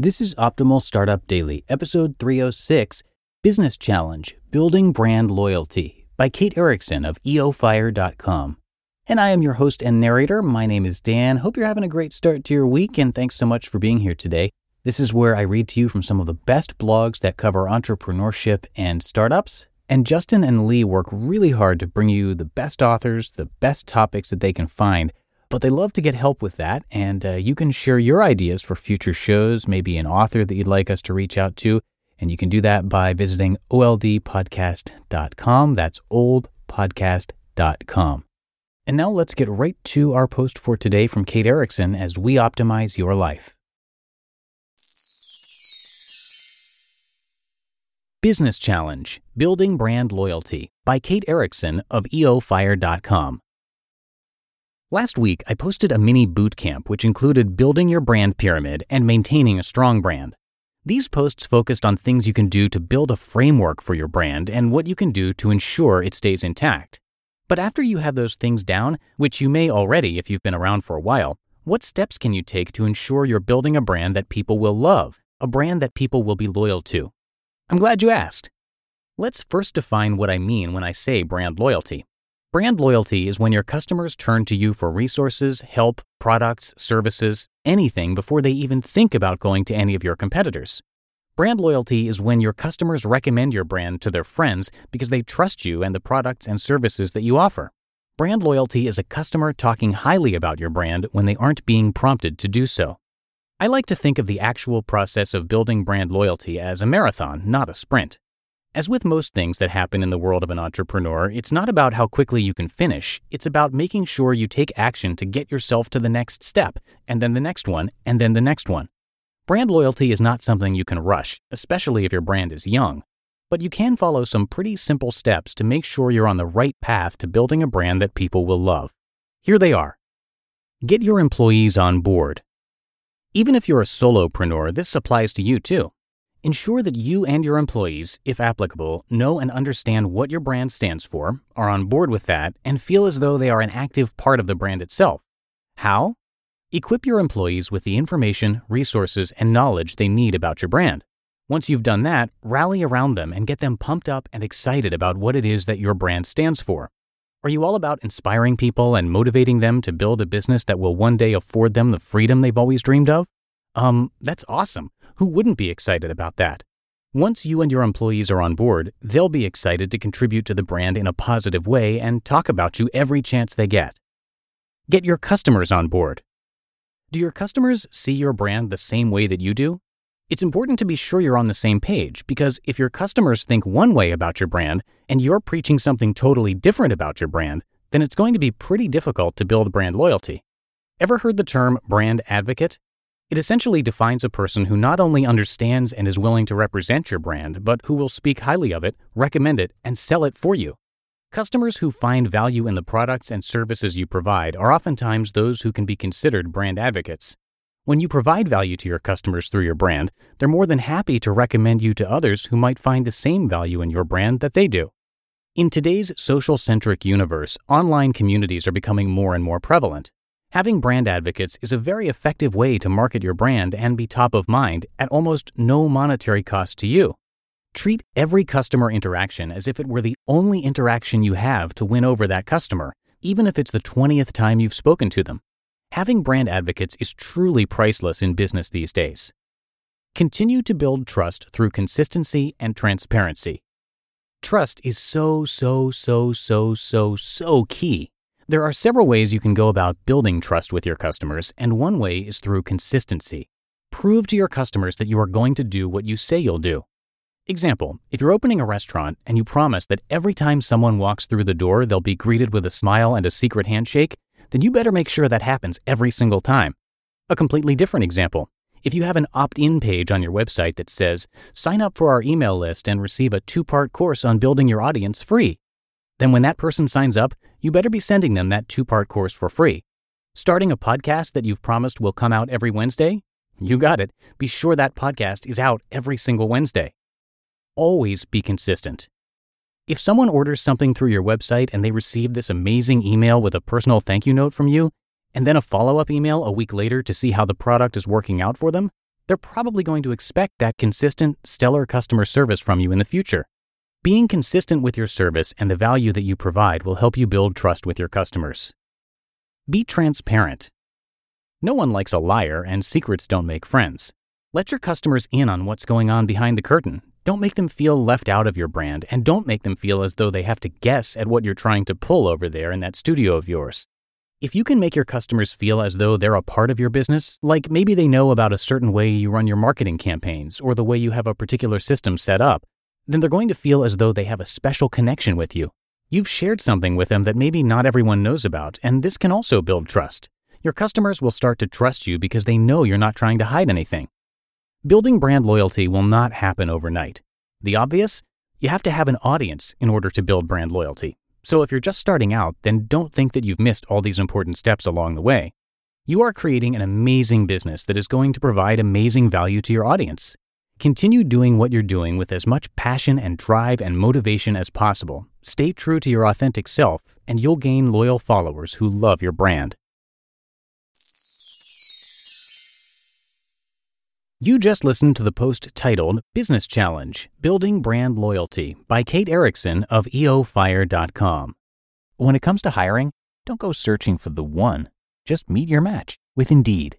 This is Optimal Startup Daily, episode 306, Business Challenge: Building Brand Loyalty by Kate Erickson of eofire.com. And I am your host and narrator. My name is Dan. Hope you're having a great start to your week and thanks so much for being here today. This is where I read to you from some of the best blogs that cover entrepreneurship and startups. And Justin and Lee work really hard to bring you the best authors, the best topics that they can find. But they love to get help with that, and uh, you can share your ideas for future shows, maybe an author that you'd like us to reach out to. And you can do that by visiting oldpodcast.com. That's oldpodcast.com. And now let's get right to our post for today from Kate Erickson as we optimize your life. Business Challenge Building Brand Loyalty by Kate Erickson of eofire.com. Last week, I posted a mini boot camp which included building your brand pyramid and maintaining a strong brand. These posts focused on things you can do to build a framework for your brand and what you can do to ensure it stays intact. But after you have those things down, which you may already if you've been around for a while, what steps can you take to ensure you're building a brand that people will love, a brand that people will be loyal to? I'm glad you asked. Let's first define what I mean when I say brand loyalty. Brand loyalty is when your customers turn to you for resources, help, products, services, anything before they even think about going to any of your competitors. Brand loyalty is when your customers recommend your brand to their friends because they trust you and the products and services that you offer. Brand loyalty is a customer talking highly about your brand when they aren't being prompted to do so. I like to think of the actual process of building brand loyalty as a marathon, not a sprint. As with most things that happen in the world of an entrepreneur, it's not about how quickly you can finish, it's about making sure you take action to get yourself to the next step, and then the next one, and then the next one. Brand loyalty is not something you can rush, especially if your brand is young. But you can follow some pretty simple steps to make sure you're on the right path to building a brand that people will love. Here they are. Get your employees on board. Even if you're a solopreneur, this applies to you too. Ensure that you and your employees, if applicable, know and understand what your brand stands for, are on board with that, and feel as though they are an active part of the brand itself. How? Equip your employees with the information, resources, and knowledge they need about your brand. Once you've done that, rally around them and get them pumped up and excited about what it is that your brand stands for. Are you all about inspiring people and motivating them to build a business that will one day afford them the freedom they've always dreamed of? Um, that's awesome. Who wouldn't be excited about that? Once you and your employees are on board, they'll be excited to contribute to the brand in a positive way and talk about you every chance they get. Get your customers on board. Do your customers see your brand the same way that you do? It's important to be sure you're on the same page because if your customers think one way about your brand and you're preaching something totally different about your brand, then it's going to be pretty difficult to build brand loyalty. Ever heard the term brand advocate? It essentially defines a person who not only understands and is willing to represent your brand, but who will speak highly of it, recommend it, and sell it for you. Customers who find value in the products and services you provide are oftentimes those who can be considered brand advocates. When you provide value to your customers through your brand, they're more than happy to recommend you to others who might find the same value in your brand that they do. In today's social centric universe, online communities are becoming more and more prevalent. Having brand advocates is a very effective way to market your brand and be top of mind at almost no monetary cost to you. Treat every customer interaction as if it were the only interaction you have to win over that customer, even if it's the 20th time you've spoken to them. Having brand advocates is truly priceless in business these days. Continue to build trust through consistency and transparency. Trust is so, so, so, so, so, so key. There are several ways you can go about building trust with your customers, and one way is through consistency. Prove to your customers that you are going to do what you say you'll do. Example If you're opening a restaurant and you promise that every time someone walks through the door, they'll be greeted with a smile and a secret handshake, then you better make sure that happens every single time. A completely different example if you have an opt in page on your website that says, sign up for our email list and receive a two part course on building your audience free, then when that person signs up, you better be sending them that two part course for free. Starting a podcast that you've promised will come out every Wednesday? You got it. Be sure that podcast is out every single Wednesday. Always be consistent. If someone orders something through your website and they receive this amazing email with a personal thank you note from you, and then a follow up email a week later to see how the product is working out for them, they're probably going to expect that consistent, stellar customer service from you in the future. Being consistent with your service and the value that you provide will help you build trust with your customers. Be transparent. No one likes a liar, and secrets don't make friends. Let your customers in on what's going on behind the curtain. Don't make them feel left out of your brand, and don't make them feel as though they have to guess at what you're trying to pull over there in that studio of yours. If you can make your customers feel as though they're a part of your business, like maybe they know about a certain way you run your marketing campaigns or the way you have a particular system set up, then they're going to feel as though they have a special connection with you. You've shared something with them that maybe not everyone knows about, and this can also build trust. Your customers will start to trust you because they know you're not trying to hide anything. Building brand loyalty will not happen overnight. The obvious? You have to have an audience in order to build brand loyalty. So if you're just starting out, then don't think that you've missed all these important steps along the way. You are creating an amazing business that is going to provide amazing value to your audience. Continue doing what you're doing with as much passion and drive and motivation as possible. Stay true to your authentic self, and you'll gain loyal followers who love your brand. You just listened to the post titled Business Challenge Building Brand Loyalty by Kate Erickson of EOFire.com. When it comes to hiring, don't go searching for the one, just meet your match with Indeed.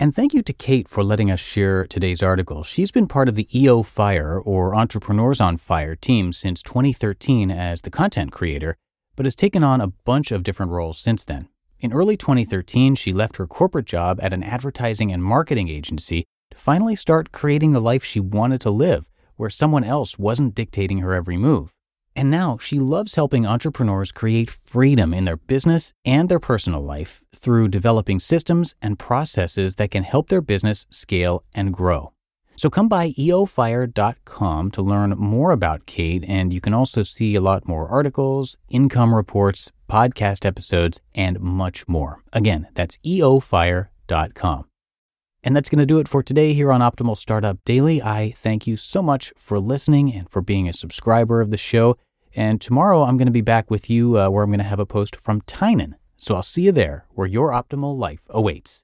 And thank you to Kate for letting us share today's article. She's been part of the EO Fire or Entrepreneurs on Fire team since 2013 as the content creator, but has taken on a bunch of different roles since then. In early 2013, she left her corporate job at an advertising and marketing agency to finally start creating the life she wanted to live where someone else wasn't dictating her every move. And now she loves helping entrepreneurs create freedom in their business and their personal life through developing systems and processes that can help their business scale and grow. So come by eofire.com to learn more about Kate, and you can also see a lot more articles, income reports, podcast episodes, and much more. Again, that's eofire.com. And that's going to do it for today here on Optimal Startup Daily. I thank you so much for listening and for being a subscriber of the show. And tomorrow I'm going to be back with you uh, where I'm going to have a post from Tynan. So I'll see you there where your optimal life awaits.